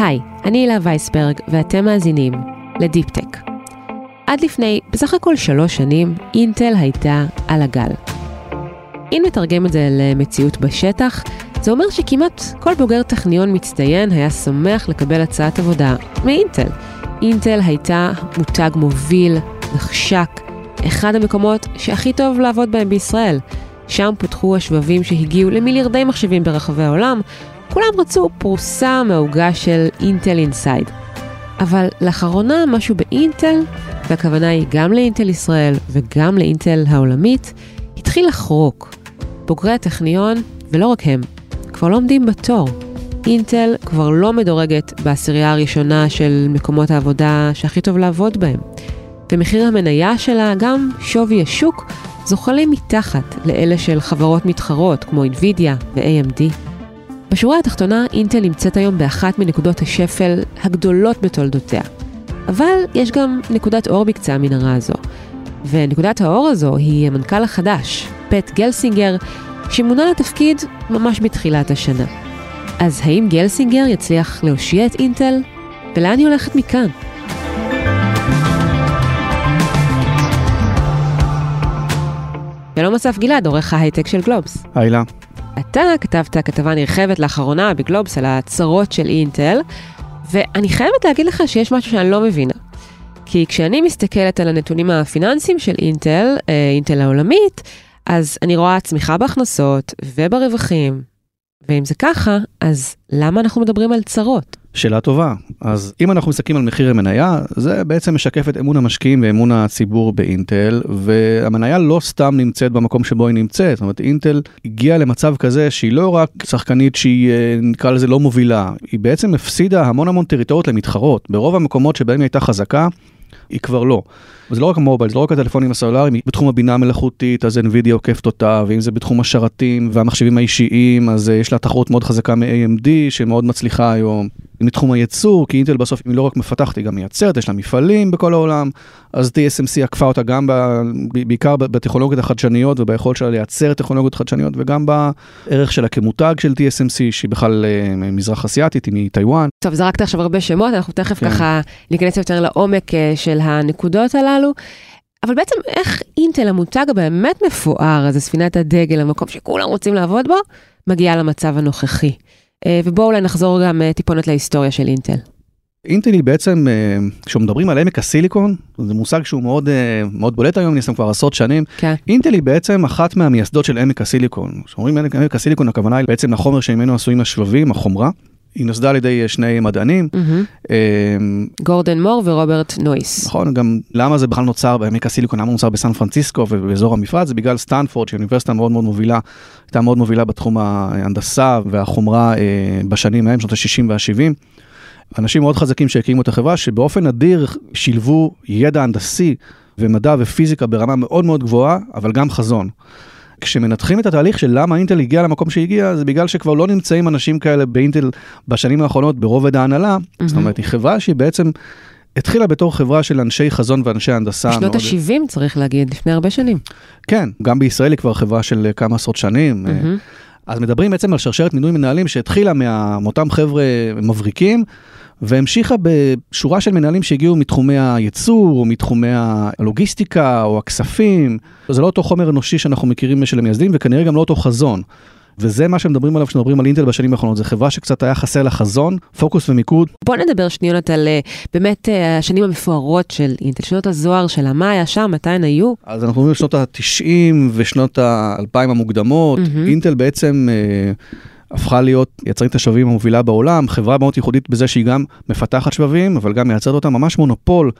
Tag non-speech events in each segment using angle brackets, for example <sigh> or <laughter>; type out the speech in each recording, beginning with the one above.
היי, אני הילה וייסברג, ואתם מאזינים לדיפ-טק. עד לפני בסך הכל שלוש שנים, אינטל הייתה על הגל. אם נתרגם את זה למציאות בשטח, זה אומר שכמעט כל בוגר טכניון מצטיין היה שמח לקבל הצעת עבודה מאינטל. אינטל הייתה מותג מוביל, נחשק, אחד המקומות שהכי טוב לעבוד בהם בישראל. שם פותחו השבבים שהגיעו למיליארדי מחשבים ברחבי העולם, כולם רצו פרוסה מהעוגה של אינטל אינסייד. אבל לאחרונה משהו באינטל, והכוונה היא גם לאינטל ישראל וגם לאינטל העולמית, התחיל לחרוק. בוגרי הטכניון, ולא רק הם, כבר לא עומדים בתור. אינטל כבר לא מדורגת בעשירייה הראשונה של מקומות העבודה שהכי טוב לעבוד בהם. ומחיר המניה שלה, גם שווי השוק, זוחלים מתחת לאלה של חברות מתחרות כמו NVIDIA ו-AMD. בשורה התחתונה, אינטל נמצאת היום באחת מנקודות השפל הגדולות בתולדותיה. אבל יש גם נקודת אור בקצה המנהרה הזו. ונקודת האור הזו היא המנכ"ל החדש, פט גלסינגר, שמונה לתפקיד ממש בתחילת השנה. אז האם גלסינגר יצליח להושיע את אינטל? ולאן היא הולכת מכאן? שלום אסף גלעד, עורך ההייטק של גלובס. הילה. אתה כתבת כתבה נרחבת לאחרונה בגלובס על הצרות של אינטל, ואני חייבת להגיד לך שיש משהו שאני לא מבינה. כי כשאני מסתכלת על הנתונים הפיננסיים של אינטל, אה, אינטל העולמית, אז אני רואה צמיחה בהכנסות וברווחים. ואם זה ככה, אז למה אנחנו מדברים על צרות? שאלה טובה. אז אם אנחנו מסתכלים על מחיר המניה, זה בעצם משקף את אמון המשקיעים ואמון הציבור באינטל, והמניה לא סתם נמצאת במקום שבו היא נמצאת. זאת אומרת, אינטל הגיעה למצב כזה שהיא לא רק שחקנית שהיא, אה, נקרא לזה, לא מובילה, היא בעצם הפסידה המון המון טריטוריות למתחרות. ברוב המקומות שבהם היא הייתה חזקה, היא כבר לא. וזה לא רק המובייל, זה לא רק הטלפונים הסלולריים, בתחום הבינה המלאכותית, אז NVIDIA עוקפת אותה, ואם זה בתחום השרתים והמחשבים האישיים, אז אה, יש לה תחרות מאוד חזקה מ-AMD, שמאוד מצליחה היום. מתחום הייצור, כי אינטל בסוף היא לא רק מפתחת, היא גם מייצרת, יש לה מפעלים בכל העולם, אז TSMC עקפה אותה גם ב, בעיקר בטכנולוגיות החדשניות וביכולת שלה לייצר טכנולוגיות חדשניות, וגם בערך שלה כמותג של TSMC, שהיא בכלל אה, מזרח אסיאתית, היא מטיוואן. טוב, זרקת עכשיו הרבה שמות, אנחנו תכף כן. ככה ניכנס יותר לעומק אה, של הנקודות הללו. אבל בעצם איך אינטל, המותג הבאמת מפואר, הזה ספינת הדגל, המקום שכולם רוצים לעבוד בו, מגיעה למצב הנוכחי. אה, ובואו אולי נחזור גם אה, טיפונת להיסטוריה של אינטל. אינטל היא בעצם, אה, כשמדברים על עמק הסיליקון, זה מושג שהוא מאוד, מאוד בולט היום, ניסים כבר עשרות שנים. כן. אינטל היא בעצם אחת מהמייסדות של עמק הסיליקון. כשאומרים עמק הסיליקון, הכוונה היא בעצם לחומר שממנו עשויים השבבים, החומרה. היא נוסדה על ידי שני מדענים. גורדן מור ורוברט נויס. נכון, גם למה זה בכלל נוצר בעמק הסיליקון, למה הוא נוצר בסן פרנסיסקו ובאזור המפרץ, זה בגלל סטנפורד, שהיא אוניברסיטה מאוד מאוד מובילה, הייתה מאוד מובילה בתחום ההנדסה והחומרה אה, בשנים ההם, שנות ה-60 וה-70. אנשים מאוד חזקים שהקימו את החברה, שבאופן אדיר שילבו ידע הנדסי ומדע ופיזיקה ברמה מאוד מאוד גבוהה, אבל גם חזון. כשמנתחים את התהליך של למה אינטל הגיע למקום שהגיע, זה בגלל שכבר לא נמצאים אנשים כאלה באינטל בשנים האחרונות ברובד ההנהלה. Mm-hmm. זאת אומרת, היא חברה שהיא בעצם התחילה בתור חברה של אנשי חזון ואנשי הנדסה. בשנות מאוד... ה-70 צריך להגיד, לפני הרבה שנים. כן, גם בישראל היא כבר חברה של כמה עשרות שנים. Mm-hmm. אז מדברים בעצם על שרשרת מינוי מנהלים שהתחילה מאותם חבר'ה מבריקים. והמשיכה בשורה של מנהלים שהגיעו מתחומי הייצור, או מתחומי הלוגיסטיקה, או הכספים. זה לא אותו חומר אנושי שאנחנו מכירים של המייסדים, וכנראה גם לא אותו חזון. וזה מה שמדברים עליו כשמדברים על אינטל בשנים האחרונות, זו חברה שקצת היה חסר לה חזון, פוקוס ומיקוד. בוא נדבר שניונת על אה, באמת אה, השנים המפוארות של אינטל, שנות הזוהר שלה, מה היה שם, מתי הן היו? אז אנחנו מדברים על שנות ה-90 ושנות ה-2000 המוקדמות, mm-hmm. אינטל בעצם... אה, הפכה להיות יצרנית השבבים המובילה בעולם, חברה מאוד ייחודית בזה שהיא גם מפתחת שבבים, אבל גם מייצרת אותם, ממש מונופול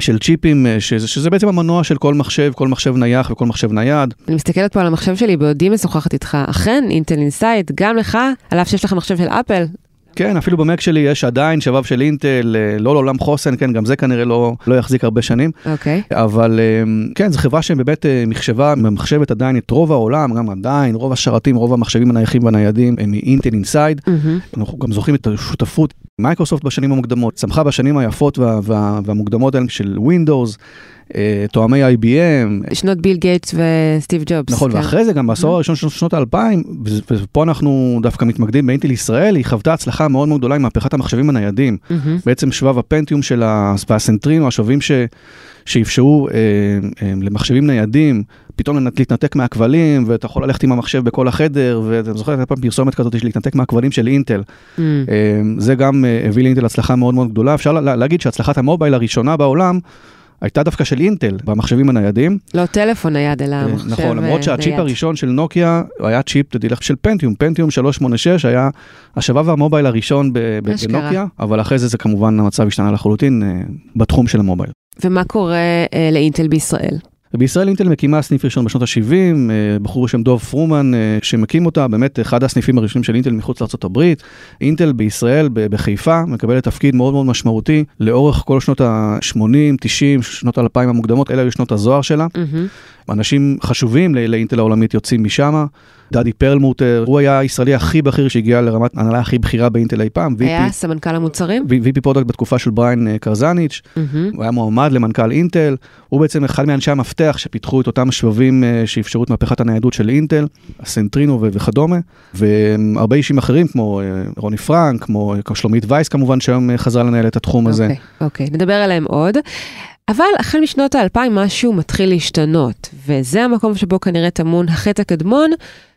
של צ'יפים, אה, שזה, שזה בעצם המנוע של כל מחשב, כל מחשב נייח וכל מחשב נייד. אני מסתכלת פה על המחשב שלי בעודי משוחחת איתך, אכן, Intel Inside, גם לך, על אף שיש לך מחשב של אפל, כן, אפילו במק שלי יש עדיין שבב של אינטל, אה, לא לעולם חוסן, כן, גם זה כנראה לא, לא יחזיק הרבה שנים. אוקיי. Okay. אבל אה, כן, זו חברה שבאמת אה, מחשבה, ממחשבת עדיין את רוב העולם, גם עדיין, רוב השרתים, רוב המחשבים הנייחים והניידים הם מ Intel Inside. Mm-hmm. אנחנו גם זוכרים את השותפות. מייקרוסופט בשנים המוקדמות צמחה בשנים היפות וה, וה, והמוקדמות האלה של ווינדוס. אה, תואמי IBM. שנות ביל גייטס וסטיב ג'ובס. נכון, כן. ואחרי זה גם בעשור Mhm. הראשון של שנות האלפיים, ופה אנחנו דווקא מתמקדים באינטל ישראל, היא חוותה הצלחה מאוד מאוד גדולה עם מהפכת המחשבים הניידים. מהמם. בעצם שבב הפנטיום של ה- והסנטרינו, השבבים ש, שאפשרו אה, אה, למחשבים ניידים, פתאום להתנתק מהכבלים, ואתה יכול ללכת עם המחשב בכל החדר, ואתה זוכר, הייתה פעם פרסומת כזאת של להתנתק מהכבלים של אינטל. מהמם. אה, זה גם אה, הביא לאינטל הצלחה מאוד מאוד גדולה. אפשר לה, להגיד שהצלחת המובייל הראשונה בעולם, הייתה דווקא של אינטל במחשבים הניידים. לא טלפון נייד, אלא אה, מחשב נכון, למרות אה, שהצ'יפ נייד. הראשון של נוקיה היה צ'יפ, תדעי לך, של פנטיום, פנטיום 386 היה השבב ה mobile הראשון. בנוקיה, אבל אחרי זה זה כמובן המצב השתנה לחלוטין אה, בתחום של ה mobile. ומה קורה לאינטל בישראל? ובישראל אינטל מקימה סניף ראשון בשנות ה-70, בחור בשם דוב פרומן אה, שמקים אותה, באמת אחד הסניפים הראשונים של אינטל מחוץ לארה"ב. אינטל בישראל, בחיפה, מקבלת תפקיד מאוד מאוד משמעותי לאורך כל שנות ה-80, 90, שנות ה-2000 המוקדמות, אלה היו שנות הזוהר שלה. מהמם. אנשים חשובים לאינטל העולמית יוצאים משם. דדי פרלמוטר, הוא היה הישראלי הכי בכיר שהגיע לרמת הנהלה הכי בכירה באינטל אי פעם, היה סמנכ"ל המוצרים? VP product בתקופה של בריין אה, קרזניץ'. הוא היה מועמד למנכ"ל אינטל, הוא בעצם אחד מאנשי המפתח שפיתחו את אותם שבבים אה, שאפשרו את מהפכת הניידות של אינטל, הסנטרינו ו- וכדומה, והרבה אישים אחרים כמו אה, רוני פרנק, כמו שלומית וייס כמובן שהיום חזרה לנהל את התחום הזה. אוקיי, אוקיי, נדבר עליהם עוד. אבל החל משנות האלפיים משהו מתחיל להשתנות, וזה המקום שבו כנראה טמון החטא הקדמון,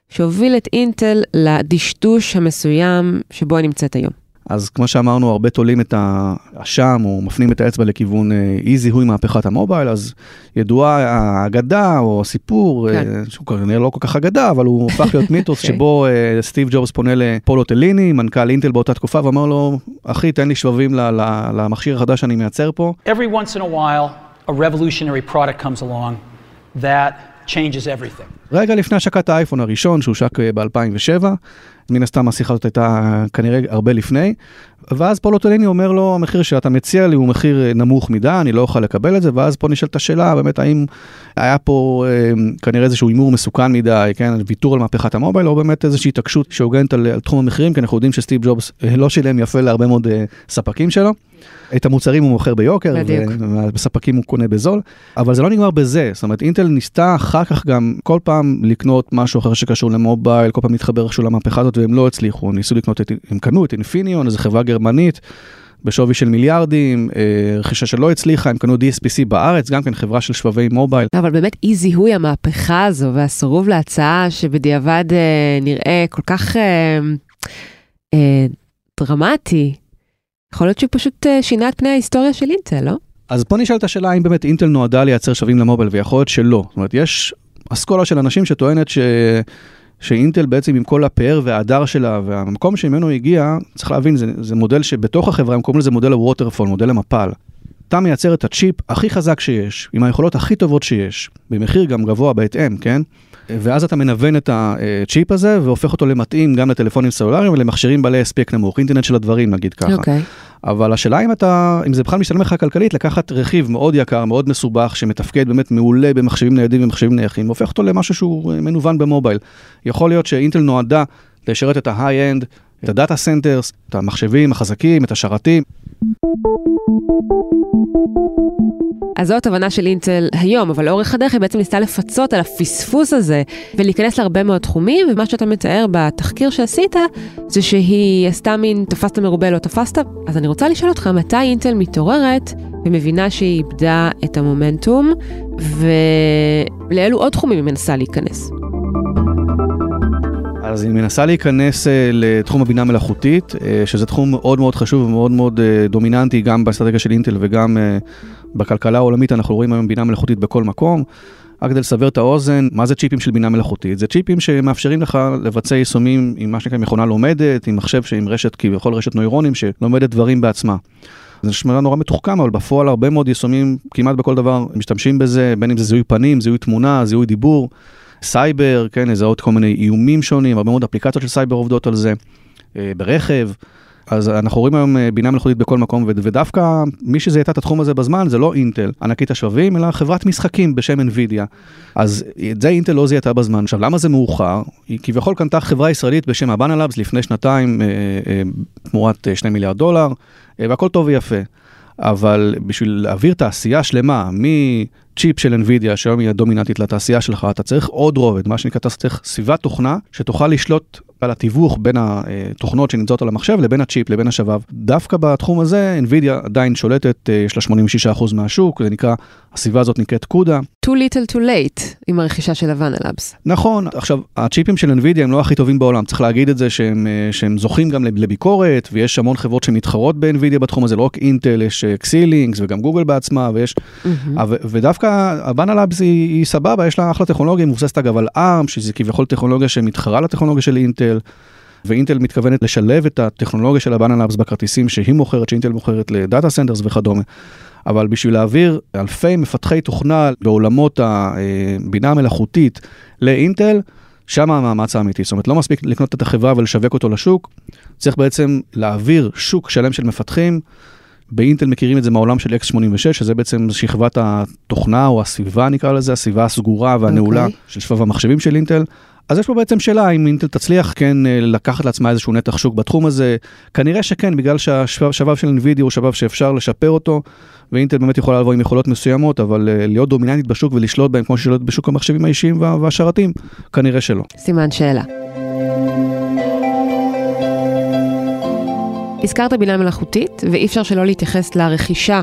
שהוביל את אינטל לדשדוש המסוים שבו היא נמצאת היום. אז כמו שאמרנו, הרבה תולים את האשם או מפנים את האצבע לכיוון אה, אי זיהוי מהפכת המובייל, אז ידועה האגדה או הסיפור, כן. אה, שהוא כנראה לא כל כך אגדה, אבל הוא הפך להיות <laughs> מיתוס אוקיי. שבו אה, סטיב ג'ובס פונה לפולו טליני, מנכ"ל אינטל באותה תקופה, ואומר לו, אחי, תן לי שבבים למכשיר החדש שאני מייצר פה. Every once in a while, a revolutionary product comes along that changes everything. רגע לפני השקת האייפון הראשון שהושק ב-2007, מן הסתם השיחה הזאת הייתה כנראה הרבה לפני, ואז פולו טליני אומר לו, המחיר שאתה מציע לי הוא מחיר אה, נמוך מדי, אני לא אוכל לקבל את זה, ואז פה נשאלת השאלה, באמת, האם היה פה אה, כנראה איזשהו הימור מסוכן מדי, כן, ויתור על מהפכת המובייל, או באמת איזושהי התעקשות שהוגנת על, על תחום המחירים, כי אנחנו יודעים שסטיב ג'ובס אה, לא שילם יפה להרבה מאוד אה, ספקים שלו. את המוצרים הוא מוכר ביוקר. ובספקים הוא קונה בזול, אבל זה לא נגמר בזה, זאת אומרת אינטל ניסתה אחר כך גם כל פעם לקנות משהו אחר שקשור למובייל, כל פעם להתחבר איכשהו למהפכה הזאת והם לא הצליחו, ניסו לקנות את, הם קנו את אינפיניון, איזו חברה גרמנית. בשווי של מיליארדים, אה, רכישה שלא הצליחה, הם קנו DSPC בארץ, גם כן חברה של שבבי מובייל. אבל באמת אי זיהוי המהפכה הזו והסירוב להצעה שבדיעבד אה, נראה כל כך אה, אה, דרמטי, יכול להיות שהוא פשוט אה, שינה את פני ההיסטוריה של אינטל, לא? אז פה נשאלת השאלה האם באמת אינטל נועדה לייצר שווים למובייל, ויכול להיות שלא. זאת אומרת, יש אסכולה של אנשים שטוענת ש... שאינטל בעצם עם כל הפאר וההדר שלה והמקום שממנו הגיע, צריך להבין, זה, זה מודל שבתוך החברה הם קוראים לזה מודל הווטרפול, מודל המפל. אתה מייצר את הצ'יפ הכי חזק שיש, עם היכולות הכי טובות שיש, במחיר גם גבוה בהתאם, כן? ואז אתה מנוון את הצ'יפ הזה והופך אותו למתאים גם לטלפונים סלולריים ולמכשירים בעלי הספק נמוך, אינטרנט של הדברים נגיד ככה. אוקיי. אבל השאלה אם אתה, אם זה בכלל משתלם לך כלכלית לקחת רכיב מאוד יקר, מאוד מסובך, שמתפקד באמת מעולה במחשבים ניידים ומחשבים נייחים, והופך אותו למשהו שהוא אה, מנוון ב mobile. יכול להיות שאינטל נועדה לשרת את ה high-end, את ה data centers, את המחשבים החזקים, את השרתים. אז זאת הבנה של אינטל היום, אבל לאורך הדרך היא בעצם ניסתה לפצות על הפספוס הזה ולהיכנס להרבה מאוד תחומים, ומה שאתה מתאר בתחקיר שעשית, זה שהיא עשתה מין תפסת מרובה לא תפסת. אז אני רוצה לשאול אותך, מתי אינטל מתעוררת ומבינה שהיא איבדה את המומנטום, ולאילו עוד תחומים היא מנסה להיכנס? אז היא מנסה להיכנס אה, לתחום הבינה המלאכותית, אה, שזה תחום מאוד מאוד חשוב ומאוד מאוד אה, דומיננטי גם באסטרטגיה של אינטל וגם בכלכלה העולמית, אנחנו רואים היום בינה מלאכותית בכל מקום. רק כדי לסבר את האוזן, מה זה צ'יפים של בינה מלאכותית? זה צ'יפים שמאפשרים לך לבצע יישומים עם מה שנקרא מכונה לומדת, עם מחשב שעם רשת, כביכול רשת נוירונים שלומדת דברים בעצמה. זה נשמע נורא מתוחכם, אבל בפועל הרבה מאוד יישומים, כמעט בכל דבר, משתמשים בזה, בין אם זה זיהוי פנים, זיהוי תמונה, זיהוי דיבור, סייבר, כן, לזהות כל מיני איומים שונים, הרבה מאוד אפליקציות של סייבר עובדות על זה, אה, ברכב. אז אנחנו רואים היום אה, בינה מלאכותית בכל מקום, ודווקא מי שזיהתה את התחום הזה בזמן זה לא אינטל, ענקית השבבים, אלא חברת משחקים בשם NVIDIA. אז את זה אינטל לא זיהתה בזמן. עכשיו, למה זה מאוחר? היא כביכול קנתה חברה ישראלית בשם הבאנה לאבס לפני שנתיים, אה, אה, תמורת אה, 2 מיליארד דולר, והכל טוב ויפה. אבל בשביל להעביר תעשייה שלמה מצ'יפ של NVIDIA, שהיום היא הדומיננטית לתעשייה שלך, אתה צריך עוד רובד, מה שנקרא, אתה צריך סביבת תוכנה שתוכל לשלוט על התיווך בין התוכנות שנמצאות על המחשב לבין הצ'יפ, לבין השבב. דווקא בתחום הזה, NVIDIA עדיין שולטת, יש לה 86% מהשוק, זה נקרא, הסביבה הזאת נקראת CUDA. too little too late עם הרכישה של הבאנה לאבס. נכון, עכשיו, הצ'יפים של NVIDIA הם לא הכי טובים בעולם, צריך להגיד את זה שהם, שהם זוכים גם לביקורת, ויש המון חברות שמתחרות ב-NVIDIA בתחום הזה, לא רק אינטל, יש קסילינקס וגם גוגל בעצמה, ויש, mm-hmm. ודווקא הבאנה לאבס היא, היא סבבה, יש לה אחלה טכנולוגיה, מבוססת אגב על ARM, שזה כביכול טכנולוגיה שמתחרה לטכנולוגיה של אינטל. אינטל, ואינטל מתכוונת לשלב את הטכנולוגיה של הבאנה לאבס בכרטיסים שהיא מוכרת, שאינטל מוכרת ל data centers וכדומה. אבל בשביל להעביר אלפי מפתחי תוכנה בעולמות הבינה המלאכותית לאינטל, שם המאמץ האמיתי. זאת אומרת, לא מספיק לקנות את החברה ולשווק אותו לשוק, צריך בעצם להעביר שוק שלם של מפתחים. באינטל מכירים את זה מהעולם של x86, שזה בעצם שכבת התוכנה או הסביבה נקרא לזה, הסביבה הסגורה והנעולה okay. אוקיי. של שבב המחשבים של אינטל. אז יש פה בעצם שאלה אם אינטל תצליח כן אה, לקחת לעצמה איזשהו נתח שוק בתחום הזה. כנראה שכן, בגלל שהשבב של NVIDIA הוא שבב שאפשר לשפר אותו, ואינטל באמת יכולה לבוא עם יכולות מסוימות, אבל אה, להיות דומיננטית בשוק ולשלוט בהם כמו ששולט בשוק המחשבים האישיים והשרתים, כנראה שלא. סימן שאלה. הזכרת בינה מלאכותית, ואי אפשר שלא להתייחס לרכישה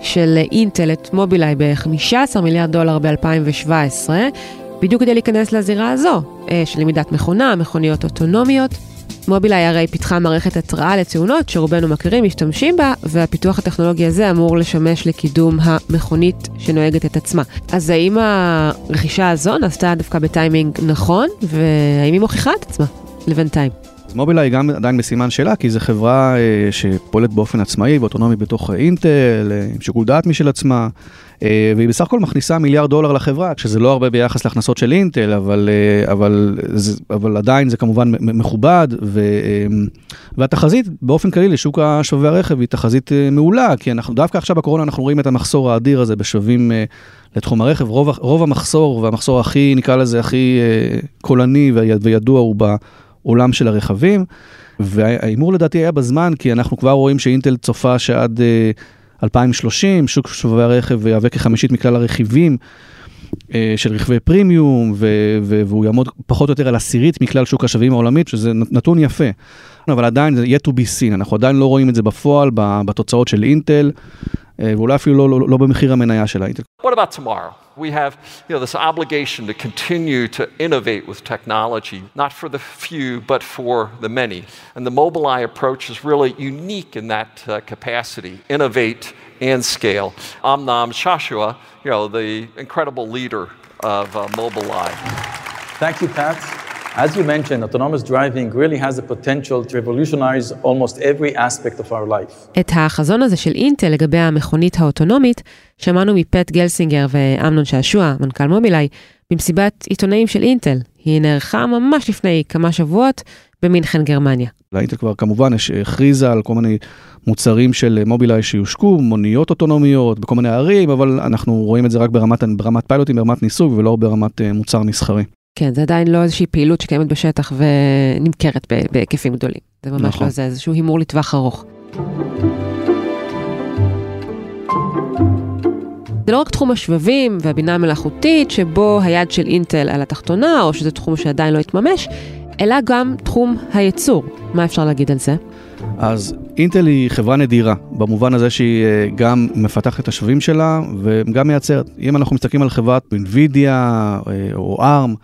של אינטל את מובילאיי ב-15 מיליארד דולר ב-2017. בדיוק כדי להיכנס לזירה הזו, אה, של למידת מכונה, מכוניות אוטונומיות. מובילאיי הרי פיתחה מערכת התראה לתאונות שרובנו מכירים, משתמשים בה, והפיתוח הטכנולוגי הזה אמור לשמש לקידום המכונית שנוהגת את עצמה. אז האם הרכישה הזו נעשתה דווקא בטיימינג נכון, והאם היא מוכיחה את עצמה לבינתיים? אז מובילאיי היא גם עדיין בסימן שאלה, כי זו חברה אה, שפועלת באופן עצמאי ואוטונומי בתוך אינטל, אה, עם שיקול דעת משל עצמה. אה, והיא בסך הכל מכניסה מיליארד דולר לחברה, שזה לא הרבה ביחס להכנסות של אינטל, אבל, אה, אבל, אבל עדיין זה כמובן מכובד, ו, אה, והתחזית באופן כללי לשוק השוובי הרכב היא תחזית מעולה, כי אנחנו דווקא עכשיו בקורונה אנחנו רואים את המחסור האדיר הזה בשווים לתחום הרכב, רוב, רוב המחסור והמחסור הכי, נקרא לזה, הכי קולני וידוע הוא בעולם של הרכבים. וההימור לדעתי היה בזמן, כי אנחנו כבר רואים שאינטל צופה שעד 2030, שוק שובבי הרכב יהווה כחמישית מכלל הרכיבים אה, של רכבי פרימיום, והוא יעמוד פחות או יותר על עשירית מכלל שוק השווים העולמית, שזה נתון יפה. אבל עדיין זה yet to be seen, אנחנו עדיין לא רואים את זה בפועל, בתוצאות של אינטל, אה, ואולי אפילו לא, לא, לא במחיר המניה של האינטל. What about tomorrow? We have you know, this obligation to continue to innovate with technology, not for the few, but for the many. And the Mobileye approach is really unique in that uh, capacity, innovate and scale. Amnam Shashua, you know, the incredible leader of uh, Mobileye. Thank you, Pat. As you mentioned, autonomous driving really has the potential to revolutionize almost every aspect of our life. את החזון הזה של אינטל לגבי המכונית האוטונומית, שמענו מפט גלסינגר ואמנון שעשוע, מנכ"ל מובילאיי, במסיבת עיתונאים של אינטל. היא נערכה ממש לפני כמה שבועות במינכן, גרמניה. לאינטל כבר כמובן הכריזה על כל מיני מוצרים של מובילאיי שיושקו, מוניות אוטונומיות בכל מיני ערים, אבל אנחנו רואים את זה רק ברמת, ברמת פיילוטים, ברמת ניסוי ולא ברמת אה, מוצר מסחרי. כן, זה עדיין לא איזושהי פעילות שקיימת בשטח ונמכרת בהיקפים גדולים. זה ממש נכון. לא זה, איזשהו הימור לטווח ארוך. זה לא רק תחום השבבים והבינה המלאכותית, שבו היד של אינטל על התחתונה, או שזה תחום שעדיין לא התממש, אלא גם תחום הייצור. מה אפשר להגיד על זה? אז אינטל היא חברה נדירה, במובן הזה שהיא אה, גם מפתחת את השבבים שלה וגם מייצרת. אם אנחנו מסתכלים על חברת NVIDIA אה, או ARM,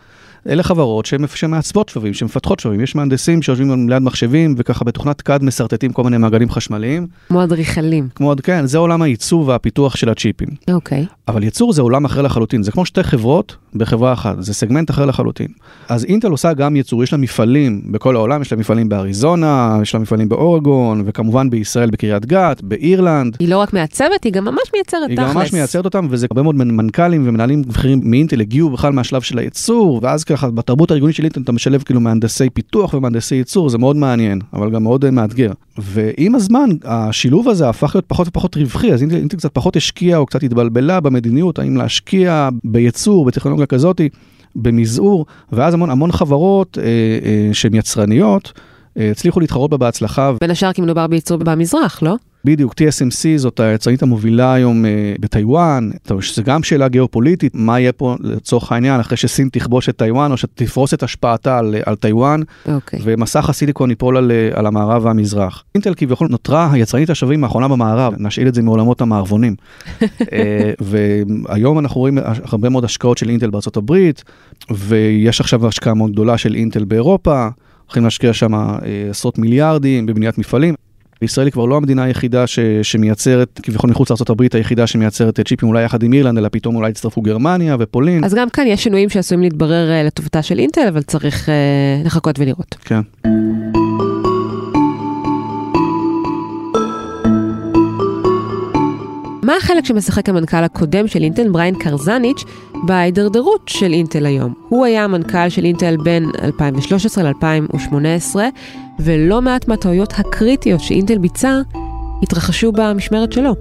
אלה חברות שמעצבות שבבים, שמפתחות שבבים. יש מהנדסים שיושבים ליד מחשבים וככה בתוכנת CAD משרטטים כל מיני מעגלים חשמליים. כמו אדריכלים. כמו, כן, זה עולם הייצור והפיתוח של הצ'יפים. אוקיי. Okay. אבל ייצור זה עולם אחר לחלוטין, זה כמו שתי חברות בחברה אחת, זה סגמנט אחר לחלוטין. אז אינטל עושה גם ייצור, יש לה מפעלים בכל העולם, יש לה מפעלים באריזונה, יש לה מפעלים באורגון, וכמובן בישראל בקריית גת, באירלנד. היא לא רק מעצבת, היא גם ממש מייצרת תכלס. היא גם ממש מייצרת אותם, וזה הרבה מאוד מנכ"לים ומנהלים בכירים מאינטל הגיעו בכלל מהשלב של הייצור, ואז ככה בתרבות הארגונית של אינטל אתה משלב כאילו מהנדסי פיתוח ומהנדסי ייצור, זה מאוד מעניין, אבל גם מאוד מאתגר. ועם הזמן, השילוב הזה הפך להיות פחות ופחות רווחי, אז אינטל, אינטל קצת פחות השקיעה או קצת התבלבלה במדיניות, האם להשקיע בייצור, בטכנולוגיה כזאת, במזעור, ואז המון, המון חברות אה, אה, שהן יצרניות, הצליחו להתחרות בה בהצלחה. בין השאר כי מדובר בייצור במזרח, לא? בדיוק, TSMC זאת היצרנית המובילה היום אה, בטיוואן, זה גם שאלה גיאופוליטית, מה יהיה פה לצורך העניין אחרי שסין תכבוש את טיוואן או שתפרוס את השפעתה על, על טיוואן, אוקיי. אוקיי. ומסך הסיליקון ייפול על, על המערב והמזרח. אינטל כביכול נותרה יצרנית השבבים האחרונה במערב, נשאיל את זה מעולמות המערבונים. <laughs> והיום אנחנו רואים הרבה מאוד השקעות של אינטל בארצות הברית, ויש עכשיו השקעה מאוד גדולה של אינטל באירופה. הולכים להשקיע שם אה, עשרות מיליארדים בבניית מפעלים. ישראל היא כבר לא המדינה היחידה ש, שמייצרת, כביכול מחוץ לארה"ב היחידה שמייצרת צ'יפים אולי יחד עם אירלנד, אלא פתאום אולי יצטרפו גרמניה ופולין. אז גם כאן יש שינויים שעשויים להתברר uh, לטובתה של אינטל, אבל צריך uh, לחכות ולראות. כן. מה החלק שמשחק המנכ"ל הקודם של אינטל, בריין קרזניץ', בהידרדרות של אינטל היום? הוא היה המנכ"ל של אינטל בין 2013 ל-2018, ולא מעט מהטעויות הקריטיות שאינטל ביצע התרחשו במשמרת שלו.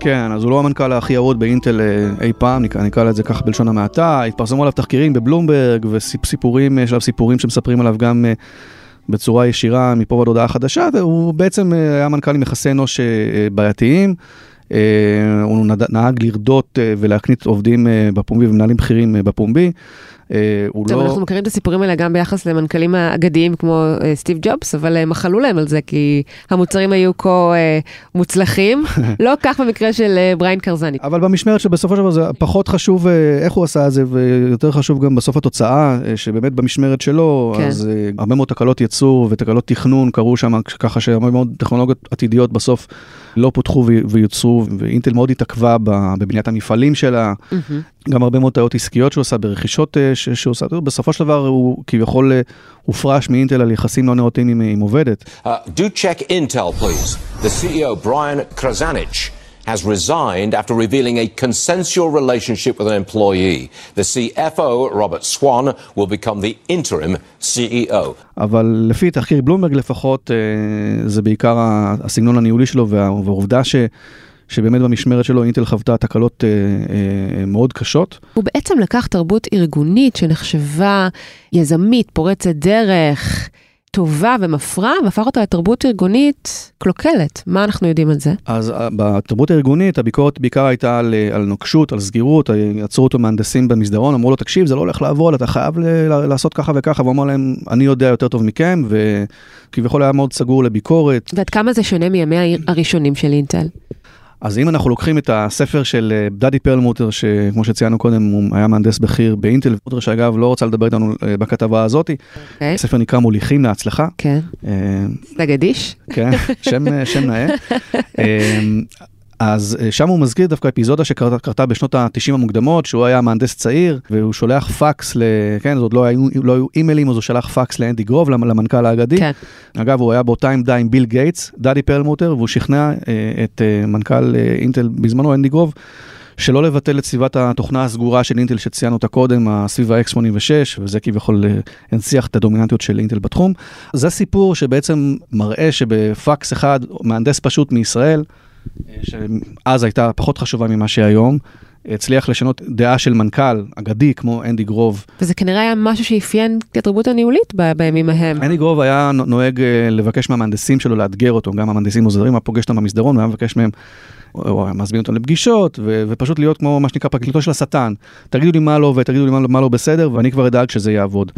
כן, אז הוא לא המנכ"ל הכי ירוד באינטל אה, אי פעם, נקרא את זה ככה בלשון המעטה, התפרסמו עליו תחקירים בבלומברג וסיפורים, יש עליו סיפורים שמספרים עליו גם אה, בצורה ישירה מפה ועד הודעה חדשה, והוא בעצם אה, היה מנכ"ל עם יחסי אנוש בעייתיים. אה, הוא נהג לרדות אה, ולהקנית עובדים אה, בפומבי ומנהלים בכירים בפומבי. הוא טוב, לא... אנחנו מכירים את הסיפורים האלה גם ביחס למנכ"לים האגדיים כמו סטיב ג'ובס, אבל מחלו להם על זה כי המוצרים היו כה מוצלחים. <laughs> לא כך במקרה של בריין קרזני. אבל במשמרת שבסופו של דבר זה פחות חשוב איך הוא עשה את זה, ויותר חשוב גם בסוף התוצאה, שבאמת במשמרת שלו, כן. אז הרבה מאוד תקלות ייצור ותקלות תכנון קרו שם, ככה שהרבה מאוד טכנולוגיות עתידיות בסוף לא פותחו ויוצרו, ואינטל מאוד התעכבה בבניית המפעלים שלה. גם הרבה מאוד טעויות עסקיות שהוא עושה, ברכישות אה, שהוא עושה, בסופו של דבר הוא כביכול אה, הופרש מאינטל על יחסים לא נאותים עם, עם עובדת. Uh, do check Intel, please. The CEO, Brian Krazanich. has resigned after revealing a consensual relationship with an employee. The CFO, Robert Swan, will become the interim CEO. אבל לפי תחקיר בלומברג לפחות, זה בעיקר הסגנון הניהולי שלו והעובדה ש... שבאמת במשמרת שלו אינטל חוותה תקלות אה, אה, מאוד קשות. הוא בעצם לקח תרבות ארגונית שנחשבה יזמית, פורצת דרך, טובה ומפרה, והפך אותה לתרבות ארגונית קלוקלת. מה אנחנו יודעים על זה? אז אה, בתרבות הארגונית הביקורת בעיקר הייתה על, אה, על נוקשות, על סגירות, עצרו אותו מהנדסים במסדרון, אמרו לו, תקשיב, זה לא הולך לעבוד, אתה חייב ל- לעשות ככה וככה, והוא אמר להם, אני יודע יותר טוב מכם, וכביכול היה מאוד סגור לביקורת. ועד כמה זה שונה מימי הראשונים של אינטל? אז אם אנחנו לוקחים את הספר של אה, דדי פרלמוטר, שכמו שציינו קודם, הוא היה מהנדס בכיר באינטל, שאגב לא רוצה לדבר איתנו אה, בכתבה הזאת, okay. אוקיי. הספר נקרא מוליכים להצלחה. כן. סגדיש. אה, כן, שם נאה. <laughs> אז אה, שם הוא מזכיר דווקא אפיזודה שקרתה בשנות ה-90 המוקדמות, שהוא היה מהנדס צעיר, והוא שולח פקס, ל... כן, זאת לא היו, לא היו אימיילים, אז הוא שלח פקס לאנדי גרוב, למנכ"ל האגדי. כן. אגב, הוא היה באותה עמדה עם ביל גייטס, דדי פרלמוטר, והוא שכנע אה, את אה, מנכ"ל אה, אינטל בזמנו, אנדי גרוב, שלא לבטל את סביבת התוכנה הסגורה של אינטל שציינו אותה קודם, סביב ה-X86, וזה כביכול אה, הנציח את הדומיננטיות של אינטל בתחום. זה סיפור שבעצם מראה שבפקס אחד, מהנדס פשוט מישראל, שאז הייתה פחות חשובה ממה שהיום. הצליח לשנות דעה של מנכ"ל אגדי כמו אנדי גרוב. וזה כנראה היה משהו שאפיין את התרבות הניהולית ב- בימים ההם. אנדי גרוב היה נוהג אה, לבקש מהמהנדסים שלו לאתגר אותו, גם המהנדסים עוזרים, היה פוגש אותם במסדרון והיה מבקש מהם, או היה מזמין אותם לפגישות, ו- ופשוט להיות כמו מה שנקרא פרקליטו של השטן. תגידו לי מה לא ותגידו לי מה, מה לא בסדר, ואני כבר אדאג שזה יעבוד.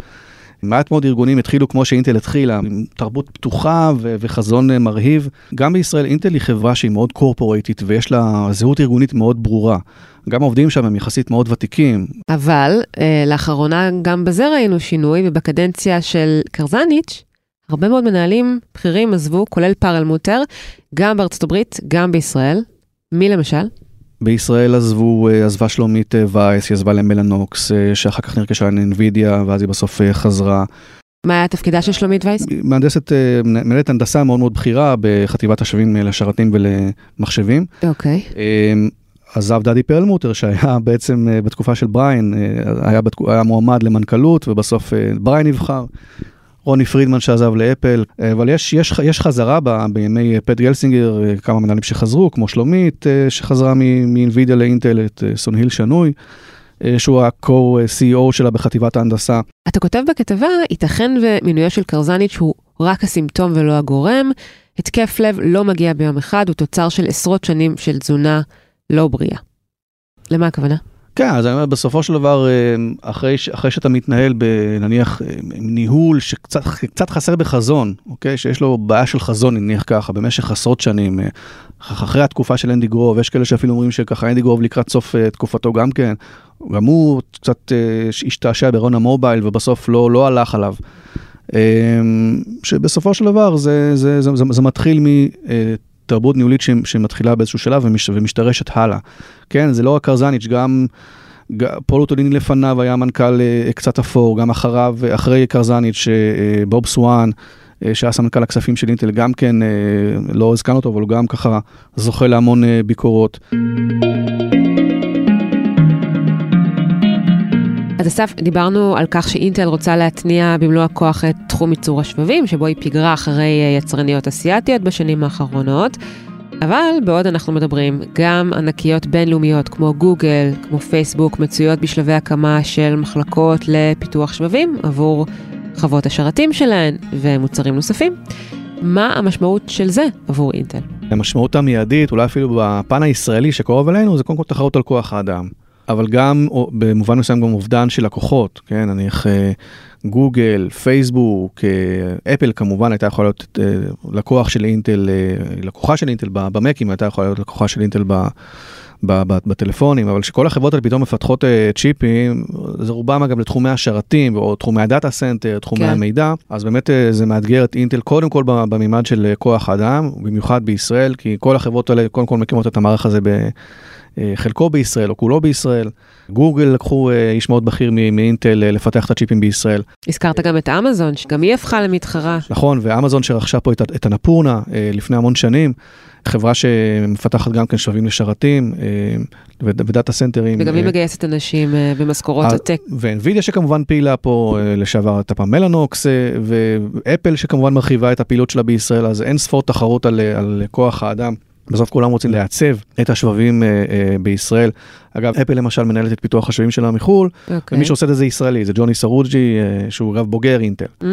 מעט מאוד ארגונים התחילו כמו שאינטל התחילה, עם תרבות פתוחה ו- וחזון אה, מרהיב. גם בישראל אינטל היא חברה שהיא מאוד קורפורייטית ויש לה זהות ארגונית מאוד ברורה. גם העובדים שם הם יחסית מאוד ותיקים. אבל אה, לאחרונה גם בזה ראינו שינוי, ובקדנציה של קרזניץ', הרבה מאוד מנהלים בכירים עזבו, כולל פארל מוטר, גם בארצות הברית, גם בישראל. מי למשל? בישראל עזבו, אה, עזבה שלומית אה, וייס, היא עזבה למלנוקס, אה, שאחר כך נרכשה לאנווידיה, ואז היא בסוף חזרה. מה היה תפקידה של שלומית וייס? מהנדסת, מנהלת הנדסה מאוד מאוד בכירה בחטיבת השבים לשרתים ולמחשבים. אוקיי. Okay. עזב דדי פרלמוטר שהיה <laughs> בעצם בתקופה של בריין, היה, בתקו, היה מועמד למנכ"לות ובסוף בריין נבחר. רוני פרידמן שעזב לאפל, אה, אבל יש, יש, יש חזרה ב, בימי פט גלסינגר, אה, כמה מנהלים שחזרו, כמו שלומית אה, שחזרה מאינווידיה לאינטל, את סוניל שנוי. שהוא ה-co-CEO שלה בחטיבת ההנדסה. אתה כותב בכתבה, ייתכן ומינויו של קרזניץ' הוא רק הסימפטום ולא הגורם. התקף לב לא מגיע ביום אחד, הוא תוצר של עשרות שנים של תזונה לא בריאה. למה הכוונה? כן, אז אני אומר, בסופו של דבר, אה, אחרי, אחרי שאתה מתנהל בנניח אה, ניהול שקצת חסר בחזון, אוקיי? שיש לו בעיה של חזון, נניח ככה, במשך עשרות שנים, אה, אחרי התקופה של אנדי גרוב, יש כאלה שאפילו אומרים שככה אנדי גרוב לקראת סוף תקופתו גם כן, גם הוא קצת השתעשע בהרון המובייל ובסוף לא, לא הלך עליו. שבסופו של דבר זה, זה, זה, זה, זה מתחיל מ... תרבות ניהולית שמתחילה באיזשהו שלב ומש, ומשתרשת הלאה. כן, זה לא רק קרזניץ', גם פול אוטוליני לפניו היה מנכ"ל אה, קצת אפור, גם אחריו, אחרי קרזניץ', אה, בוב סואן. אה, שהיה סמנכ"ל הכספים של אינטל, גם כן, לא הזכרנו אותו, אבל הוא גם ככה זוכה להמון ביקורות. אז אסף, דיברנו על כך שאינטל רוצה להתניע במלוא הכוח את תחום ייצור השבבים, שבו היא פיגרה אחרי אה, יצרניות אסיאתיות בשנים האחרונות. אבל בעוד אנחנו מדברים, גם ענקיות בינלאומיות כמו גוגל, כמו פייסבוק, מצויות בשלבי הקמה של מחלקות לפיתוח שבבים עבור חוות השרתים שלהן ומוצרים נוספים. מה המשמעות של זה עבור אינטל? המשמעות המיידית, אולי אפילו בפן הישראלי שקרוב אלינו, זה קודם כל תחרות על כוח האדם. אבל גם במובן מסוים גם אובדן של לקוחות, כן, נניח אה, גוגל, פייסבוק, אה, אפל כמובן הייתה יכולה להיות אה, לקוח של אינטל, לקוחה של אינטל במקים, הייתה יכולה להיות לקוחה של אינטל ב... בטלפונים, אבל שכל החברות האלה פתאום מפתחות צ'יפים, זה רובם אגב לתחומי השרתים, או תחומי ה data center, תחומי כן. המידע, אז באמת זה מאתגר את אינטל קודם כל במימד של כוח אדם, במיוחד בישראל, כי כל החברות האלה קודם כל מקימות את המערך הזה ב... אה, חלקו בישראל או כולו בישראל. גוגל לקחו אה, איש מאוד בכיר מאינטל אה, לפתח את הצ'יפים בישראל. הזכרת גם את אמזון, שגם היא הפכה למתחרה. נכון, ואמזון שרכשה פה את, את הנפורנה לפני המון שנים, חברה שמפתחת גם כן שבבים לשרתים ודאטה סנטרים. וגם היא מגייסת אנשים במשכורות הטק. ואנווידיה שכמובן פעילה פה לשעבר את הפעם מלאנוקס, ואפל שכמובן מרחיבה את הפעילות שלה בישראל, אז אין ספור תחרות על, על כוח האדם. בסוף כולם רוצים לעצב את השבבים אה, אה, בישראל. אגב, אפל למשל מנהלת את פיתוח השבבים שלה מחו"ל, okay. אוקיי. ומי שעושה את זה ישראלי, זה ג'וני סרוג'י, אה, שהוא אגב בוגר אינטל. Mm.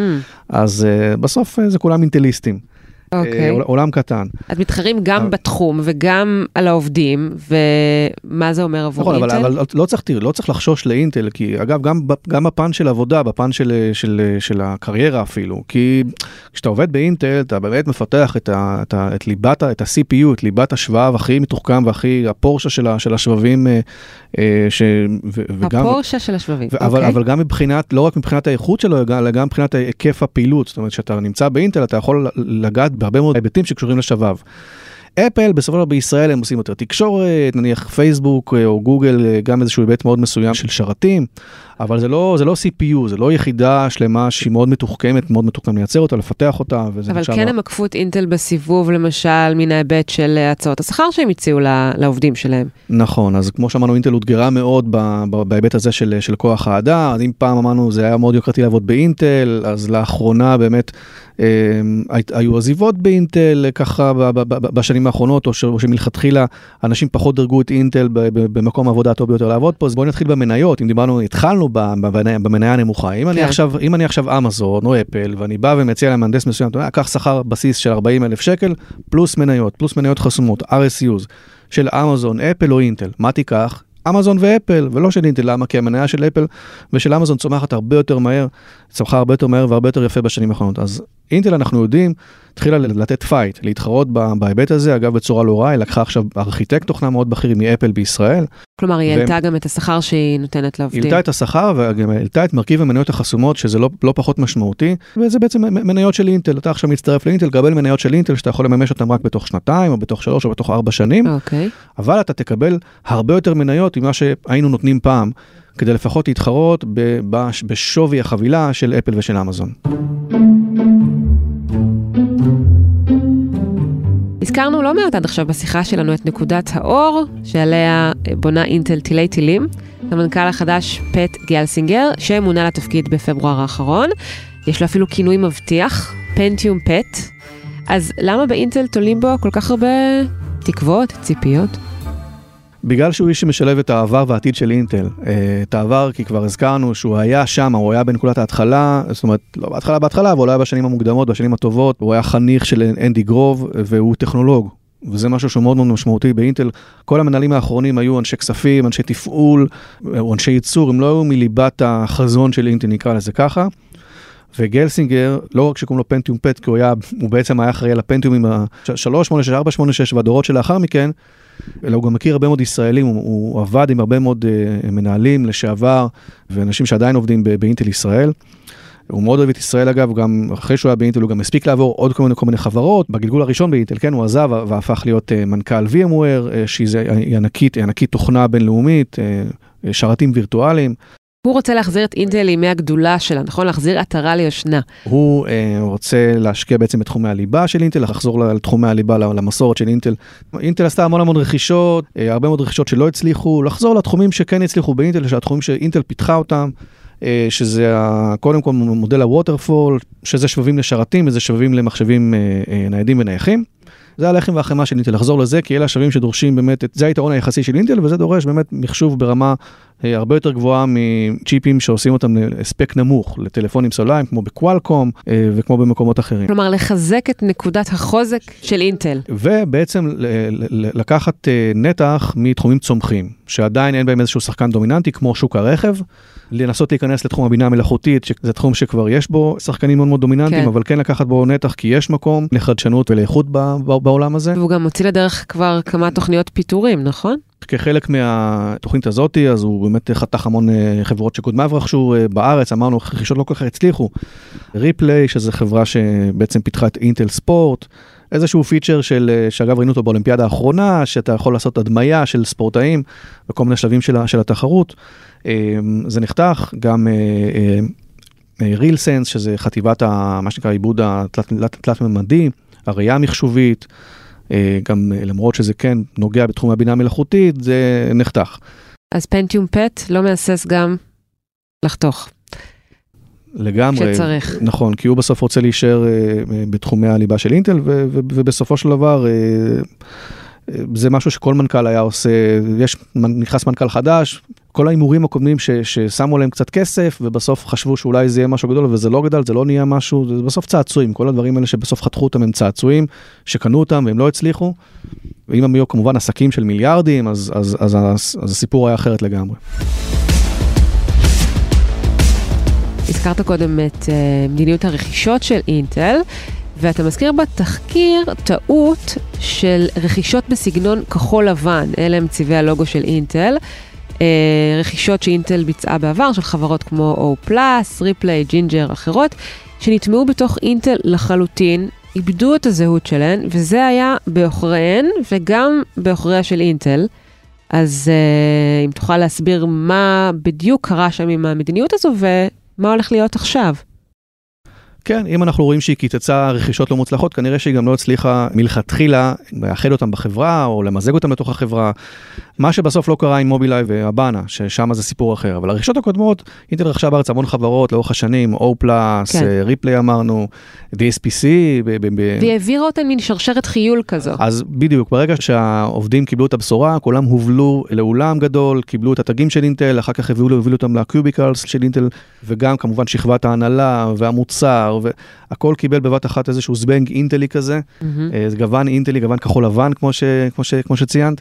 אז אה, בסוף אה, זה כולם אינטליסטים. אוקיי. Okay. עולם קטן. אז מתחרים גם בתחום וגם על העובדים, ומה זה אומר עבור נכון, אינטל? נכון, אבל, אבל לא, צריך, לא צריך לחשוש לאינטל, כי אגב, גם, גם בפן של עבודה, בפן של, של, של הקריירה אפילו, כי כשאתה עובד באינטל, אתה באמת מפתח את, ה, את, ה, את ליבת, את ה-CPU, את ליבת השבב הכי מתוחכם והכי, הפורשה של, של השבבים. אה, אה, ש, ו, וגם, הפורשה של השבבים, ו, אוקיי. אבל, אבל גם מבחינת, לא רק מבחינת האיכות שלו, אלא גם מבחינת היקף הפעילות. זאת אומרת, כשאתה נמצא באינטל, אתה יכול לגעת בהרבה מאוד היבטים שקשורים לשבב. אפל בסופו של דבר בישראל הם עושים יותר תקשורת, נניח פייסבוק אה, או גוגל אה, גם איזשהו היבט מאוד מסוים של שרתים, אבל זה לא, זה לא CPU, זה לא יחידה שלמה שהיא מאוד מתוחכמת, מאוד מתוחכם לייצר אותה, לפתח אותה. אבל כן הם עקפו את אינטל בסיבוב למשל מן ההיבט של הצעות השכר שהם הציעו לעובדים שלהם. נכון, אז כמו שאמרנו אינטל אותגרה מאוד בהיבט הזה של, של כוח האדם, אז אם פעם אמרנו זה היה מאוד יוקרתי לעבוד באינטל, אז לאחרונה באמת אה, היו עזיבות באינטל ככה בשנים האחרונות, או שמלכתחילה אנשים פחות דרגו את אינטל במקום העבודה הטוב ביותר לעבוד פה, אז בואו נתחיל במניות, אם דיברנו, התחלנו במניה הנמוכה, אם, כן. אני עכשיו, אם אני עכשיו אמזון או אפל, ואני בא ומציע למהנדס מסוים, אתה יודע, קח שכר בסיס של 40 אלף שקל, פלוס מניות, פלוס מניות חסומות, RSUs, של אמזון, אפל או אינטל, מה תיקח? אמזון ואפל, ולא של אינטל, למה? כי המניה של אפל ושל אמזון צומחת הרבה יותר מהר, צמחה הרבה יותר מהר והרבה יותר יפה בשנים האחרונות. אז אינטל אנחנו יודעים, התחילה לתת fight, להתחרות בהיבט הזה, אגב בצורה לא רעה, היא לקחה עכשיו ארכיטקט תוכנה מאוד בכיר מאפל בישראל. כלומר, היא העלתה גם את השכר שהיא נותנת לעובדים. היא העלתה את השכר וגם העלתה את מרכיב המניות החסומות, שזה לא, לא פחות משמעותי, וזה בעצם מניות של אינטל. אתה עכשיו מצטרף לאינטל, תקבל מניות של אינטל שאתה יכול לממש אותן רק בתוך שנתיים, או בתוך שלוש, או בתוך ארבע שנים, אוקיי. אבל אתה תקבל הרבה יותר מניות ממה שהיינו נותנים פעם, כדי לפחות להתחרות בשווי החבילה של אפל ושל אמזון. הזכרנו לא מעט עד עכשיו בשיחה שלנו את נקודת האור, שעליה בונה אינטל תילי תילים, המנכ"ל החדש פט גלסינגר, שמונה לתפקיד בפברואר האחרון. יש לו אפילו כינוי מבטיח, פנטיום פט. אז למה באינטל תולים בו כל כך הרבה תקוות, ציפיות? בגלל שהוא איש שמשלב את העבר והעתיד של אינטל. אה, את העבר כי כבר הזכרנו שהוא היה שם, הוא היה בנקודת ההתחלה, זאת אומרת, לא בהתחלה בהתחלה, אבל הוא היה בשנים המוקדמות, בשנים הטובות, הוא היה חניך של אנדי גרוב, והוא טכנולוג. וזה משהו שהוא מאוד מאוד משמעותי באינטל. כל המנהלים האחרונים היו אנשי כספים, אנשי תפעול, או אנשי ייצור, הם לא היו מליבת החזון של אינטל, נקרא לזה ככה. וגלסינגר, לא רק שקוראים לו פנטיום פט, כי הוא, היה, הוא בעצם היה אחראי על הפנטיומים ה-386, 486 והדורות שלאחר מכן, אלא הוא גם מכיר הרבה מאוד ישראלים, הוא, הוא עבד עם הרבה מאוד uh, מנהלים לשעבר ואנשים שעדיין עובדים באינטל ישראל. הוא מאוד אוהב את ישראל אגב, גם אחרי שהוא היה באינטל הוא גם הספיק לעבור עוד כל מיני, כל מיני חברות. בגלגול הראשון באינטל, כן, הוא עזב והפך להיות uh, מנכ"ל VMware, uh, שהיא ענקית, ענקית תוכנה בינלאומית, uh, שרתים וירטואליים. הוא רוצה להחזיר את אינטל לימי הגדולה שלה, נכון? להחזיר עטרה ליושנה. הוא אה, רוצה להשקיע בעצם בתחומי הליבה של אינטל, לחזור לתחומי הליבה, למסורת של אינטל. אינטל עשתה המון המון רכישות, אה, הרבה מאוד רכישות שלא הצליחו, לחזור לתחומים שכן הצליחו באינטל, שהתחומים שאינטל פיתחה אותם. אה, שזה קודם כל מודל הווטרפול, שזה שבבים לשרתים וזה שבבים למחשבים אה, אה, ניידים ונייחים. זה הלחם והחמאה של אינטל, לחזור לזה, כי אלה השלבים שדורשים באמת, זה היתרון היחסי של אינטל, וזה דורש באמת מחשוב ברמה אה, הרבה יותר גבוהה מצ'יפים שעושים אותם להספק נמוך, לטלפונים סולאריים, כמו בקוואלקום אה, וכמו במקומות אחרים. כלומר, לחזק את נקודת החוזק של אינטל. ובעצם לקחת אה, נתח מתחומים צומחים, שעדיין אין בהם איזשהו שחקן דומיננטי, כמו שוק הרכב. לנסות להיכנס לתחום הבינה המלאכותית, שזה תחום שכבר יש בו שחקנים מאוד מאוד דומיננטיים, כן. אבל כן לקחת בו נתח, כי יש מקום לחדשנות ולאיכות בעולם הזה. והוא גם מוציא לדרך כבר כמה תוכניות פיטורים, נכון? כחלק מהתוכנית הזאתי, אז הוא באמת חתך המון אה, חברות שקודמיו רכשו אה, בארץ, אמרנו, רכישות לא כל כך הצליחו. ריפליי, שזו חברה שבעצם פיתחה את אינטל ספורט. איזשהו פיצ'ר של, אה, שאגב ראינו אותו באולימפיאדה האחרונה, שאתה יכול לעשות הדמיה של ספורטאים בכל מיני שלבים של, של התחרות. זה נחתך, גם ריל סנס, שזה חטיבת ה, מה שנקרא עיבוד התלת-ממדי, הראייה המחשובית. אה, גם אה, למרות שזה כן נוגע בתחום הבינה המלאכותית, זה נחתך. אז פנטיום פט לא מהסס גם לחתוך. לגמרי, שצריך. נכון, כי הוא בסוף רוצה להישאר uh, בתחומי הליבה של אינטל, ו- ו- ובסופו של דבר uh, זה משהו שכל מנכ"ל היה עושה, יש, נכנס מנכ"ל חדש, כל ההימורים הקודמים ש, ששמו להם קצת כסף, ובסוף חשבו שאולי זה יהיה משהו גדול, וזה לא גדל, זה לא נהיה משהו, זה בסוף צעצועים, כל הדברים האלה שבסוף חתכו אותם הם צעצועים, שקנו אותם והם לא הצליחו. ואם הם היו כמובן עסקים של מיליארדים, אז, אז, אז, אז, אז הסיפור היה אחרת לגמרי. הזכרת קודם את אה, מדיניות הרכישות של אינטל. ואתה מזכיר בתחקיר טעות של רכישות בסגנון כחול לבן, אלה הם צבעי הלוגו של אינטל. אה, רכישות שאינטל ביצעה בעבר, של חברות כמו O+, ריפליי, ג'ינג'ר, אחרות, שנטמעו בתוך אינטל לחלוטין, איבדו את הזהות שלהן, וזה היה בעוכריהן וגם בעוכריה של אינטל. אז אה, אם תוכל להסביר מה בדיוק קרה שם עם המדיניות הזו ומה הולך להיות עכשיו. כן, אם אנחנו רואים שהיא קיצצה רכישות לא מוצלחות, כנראה שהיא גם לא הצליחה מלכתחילה לאחד אותם בחברה או למזג אותם לתוך החברה. מה שבסוף לא קרה עם מובילאיי והבאנה, ששם זה סיפור אחר. אבל הרכישות הקודמות, אינטל רכשה בארץ המון חברות לאורך השנים, O+, כן. ריפלי אמרנו, DSPC. והיא העבירה אותן מין שרשרת חיול כזו. אז בדיוק, ברגע שהעובדים קיבלו את הבשורה, כולם הובלו לאולם גדול, קיבלו את התגים של אינטל, אחר כך הובילו, הובילו אותם לקיוביקלס של אינטל, וגם כמובן שכבת ההנהלה והמוצר, והכל קיבל בבת אחת איזשהו זבנג אינטלי כזה, mm-hmm. גוון אינטלי, גוון כחול לבן, כמו, ש, כמו, ש, כמו שציינת.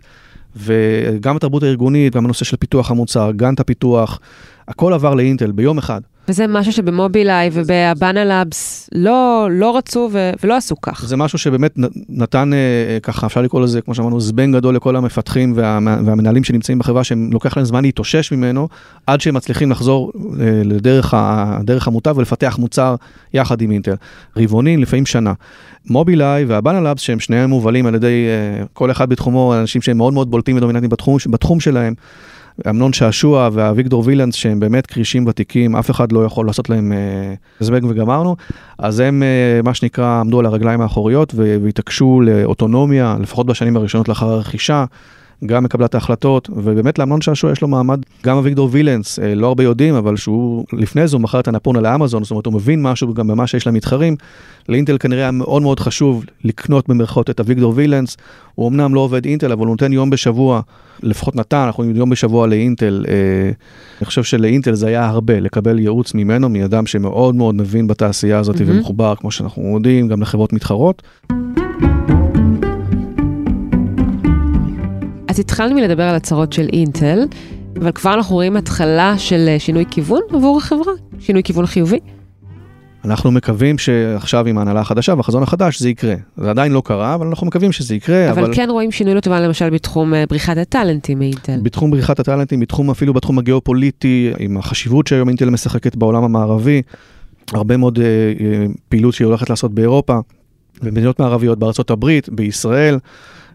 וגם התרבות הארגונית, גם הנושא של פיתוח המוצר, גאנט הפיתוח, הכל עבר לאינטל ביום אחד. וזה משהו שבמובילאיי ובאבנה לאבס לא, לא רצו ו- ולא עשו כך. זה משהו שבאמת נתן אה, ככה, אפשר לקרוא לזה, כמו שאמרנו, זבנג גדול לכל המפתחים וה, והמנהלים שנמצאים בחברה, שהם לוקח להם זמן להתאושש ממנו, עד שהם מצליחים לחזור אה, לדרך הדרך המוטב ולפתח מוצר יחד עם אינטל. רבעונים, לפעמים שנה. מובילאיי והבאנה לאבס, שהם שניהם מובלים על ידי אה, כל אחד בתחומו, אנשים שהם מאוד מאוד בולטים ודומיננטיים בתחום, בתחום שלהם. אמנון שעשוע ואביגדור וילנס, שהם באמת כרישים ותיקים, אף אחד לא יכול לעשות להם אה, זבנג וגמרנו, אז הם, אה, מה שנקרא, עמדו על הרגליים האחוריות והתעקשו לאוטונומיה, לפחות בשנים הראשונות לאחר הרכישה, גם מקבלת ההחלטות, ובאמת לאמנון שעשוע יש לו מעמד, גם אביגדור וילנס, אה, לא הרבה יודעים, אבל שהוא לפני זה הוא מכר את הנפונה לאמזון, זאת אומרת הוא מבין משהו גם במה שיש למתחרים. לאינטל כנראה היה מאוד מאוד חשוב לקנות במרכאות את אביגדור וילנס, הוא אמנם לא עובד אינטל, אבל הוא נותן יום בשבוע, לפחות נתן, אנחנו יום בשבוע לאינטל. אה, אני חושב שלאינטל זה היה הרבה, לקבל ייעוץ ממנו, מאדם שמאוד מאוד מבין בתעשייה הזאת mm-hmm. ומחובר, כמו שאנחנו יודעים, גם לחברות מתחרות. אז התחלנו מלדבר על הצהרות של אינטל, אבל כבר אנחנו רואים התחלה של אה, שינוי כיוון עבור החברה, שינוי כיוון חיובי. אנחנו מקווים שעכשיו עם ההנהלה החדשה והחזון החדש זה יקרה. זה עדיין לא קרה, אבל אנחנו מקווים שזה יקרה. אבל, אבל... כן רואים שינוי לטובה למשל בתחום אה, בריחת הטאלנטים מאינטל. בתחום בריחת הטאלנטים, בתחום אפילו בתחום הגיאופוליטי, עם החשיבות שהיום אינטל משחקת בעולם המערבי, הרבה מאוד uh, uh, פעילות שהיא הולכת לעשות באירופה, במדינות מערביות, בארצות הברית, בישראל.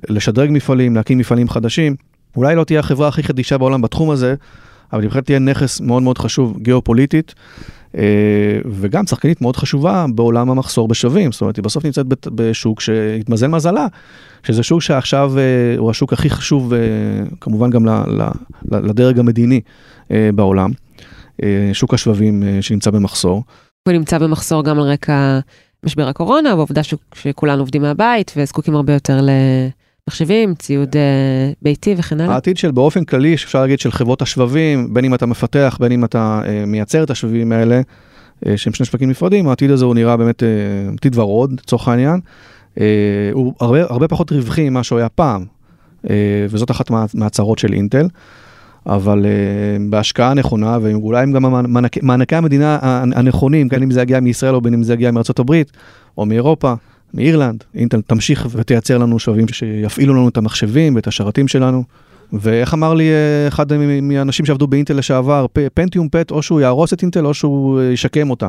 לשדרג מפעלים, להקים מפעלים חדשים. אולי לא תהיה החברה הכי חדישה בעולם בתחום הזה, אבל היא בהחלט תהיה נכס מאוד מאוד חשוב גיאופוליטית, אה, וגם שחקנית מאוד חשובה בעולם המחסור בשווים. זאת אומרת, היא בסוף נמצאת בשוק שהתמזל מזלה, שזה שוק שעכשיו אה, הוא השוק הכי חשוב, אה, כמובן גם לדרג המדיני בעולם, שוק השבבים שנמצא במחסור. הוא נמצא במחסור גם על רקע משבר הקורונה, והעובדה שכולנו עובדים מהבית וזקוקים הרבה יותר ל... מחשבים, ציוד uh, ביתי וכן הלאה? העתיד של באופן כללי, אפשר להגיד של חברות השבבים, בין אם אתה מפתח, בין אם אתה uh, מייצר את השבבים האלה, uh, שהם שני שווקים נפרדים, העתיד הזה הוא נראה באמת עתיד ורוד, לצורך העניין. הוא הרבה, הרבה פחות רווחי ממה שהוא היה פעם, וזאת אחת מה, מהצהרות של אינטל. אבל uh, בהשקעה נכונה, ואולי גם המענקי, מענקי המדינה הנכונים, בין אם זה יגיע מישראל או בין אם זה יגיע הברית או מאירופה, מאירלנד, אינטל תמשיך ותייצר לנו שבבים שיפעילו לנו את המחשבים ואת השרתים שלנו. ואיך אמר לי אה, אחד מהאנשים שעבדו באינטל לשעבר, פנטיום פט, או שהוא יהרוס את אינטל או שהוא אה, ישקם אותה.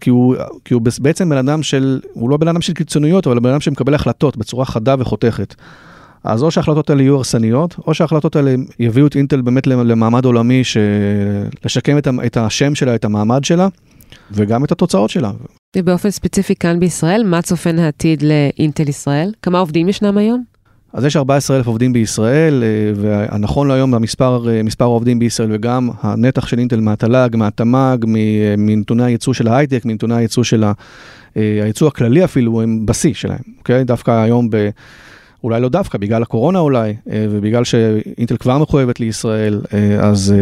כי הוא, כי הוא בעצם בן אדם של, הוא לא בן אדם של קיצוניות, אבל בן אדם שמקבל החלטות בצורה חדה וחותכת. אז או שההחלטות האלה יהיו הרסניות, או שההחלטות האלה יביאו את אינטל באמת למעמד עולמי, לשקם את השם שלה, את המעמד שלה, וגם את התוצאות שלה. ובאופן ספציפי כאן בישראל, מה צופן העתיד לאינטל ישראל? כמה עובדים ישנם היום? אז יש 14 אלף עובדים בישראל, אה, והנכון להיום המספר אה, מספר העובדים בישראל וגם הנתח של אינטל מהתל"ג, מהתמ"ג, אה, מנתוני הייצוא של ההייטק, מנתוני הייצוא של הייצוא הכללי אפילו, הם בשיא שלהם, אוקיי? דווקא היום ב... אולי לא דווקא, בגלל הקורונה אולי, ובגלל שאינטל כבר מחויבת לישראל, אז...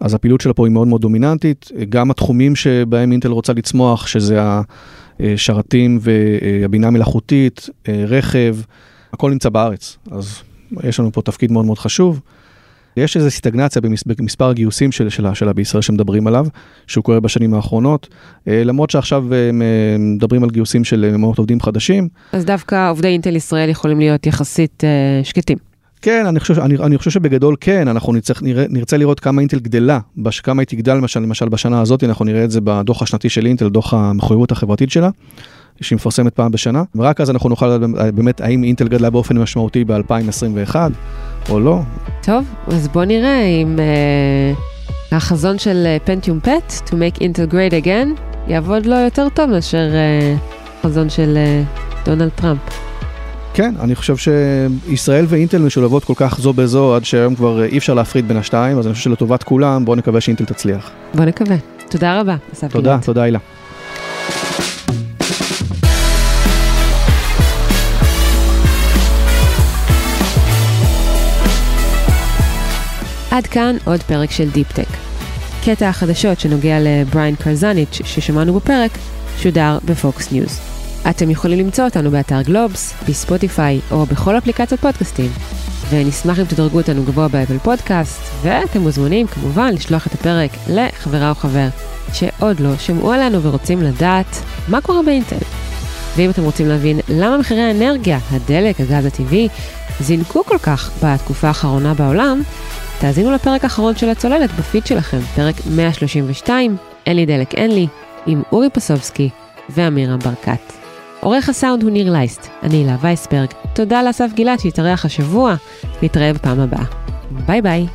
אז הפעילות שלה פה היא מאוד מאוד דומיננטית. גם התחומים שבהם אינטל רוצה לצמוח, שזה השרתים והבינה המלאכותית, רכב, הכל נמצא בארץ. אז יש לנו פה תפקיד מאוד מאוד חשוב. יש איזו סטגנציה במספר הגיוסים של, שלה, שלה בישראל שמדברים עליו, שהוא קורה בשנים האחרונות, אה, למרות שעכשיו הם אה, מדברים על גיוסים של מאות עובדים חדשים. אז דווקא עובדי אינטל ישראל יכולים להיות יחסית שקטים. כן, אני חושב, אני, אני חושב שבגדול כן, אנחנו נצטרך, נראה, נרצה לראות כמה אינטל גדלה, בש, כמה היא תגדל למשל, למשל בשנה הזאת, אנחנו נראה את זה בדוח השנתי של אינטל, דוח המחויבות החברתית שלה, שהיא מפרסמת פעם בשנה, ורק אז אנחנו נוכל לדעת באמת האם אינטל גדלה באופן משמעותי ב-2021 או לא. טוב, אז בוא נראה אם uh, החזון של פנטיום פט, to make Intel great again, יעבוד לו יותר טוב מאשר uh, חזון של uh, דונלד טראמפ. כן, אני חושב שישראל ואינטל משולבות כל כך זו בזו, עד שהיום כבר אי אפשר להפריד בין השתיים, אז אני חושב שלטובת כולם, בואו נקווה שאינטל תצליח. בואו נקווה. תודה רבה, אסף תודה, גינת. תודה, הילה. עד כאן עוד פרק של דיפ-טק. קטע החדשות שנוגע לבריין קרזניץ' ששמענו בפרק, שודר בפוקס ניוז. אתם יכולים למצוא אותנו באתר גלובס, בספוטיפיי או בכל אפליקציות פודקאסטים. ונשמח אם תדרגו אותנו גבוה באפל פודקאסט, ואתם מוזמנים כמובן לשלוח את הפרק לחברה או חבר שעוד לא שמעו עלינו ורוצים לדעת מה קורה באינטל. ואם אתם רוצים להבין למה מחירי האנרגיה, הדלק, הגז הטבעי, זינקו כל כך בתקופה האחרונה בעולם, תאזינו לפרק האחרון של הצוללת בפיד שלכם, פרק 132, אין לי דלק אין לי, עם אורי פסובסקי ואמירה ברקת. עורך הסאונד הוא ניר לייסט, אני הילה וייסברג. תודה לאסף גילת שהתארח השבוע, נתראה בפעם הבאה. ביי ביי.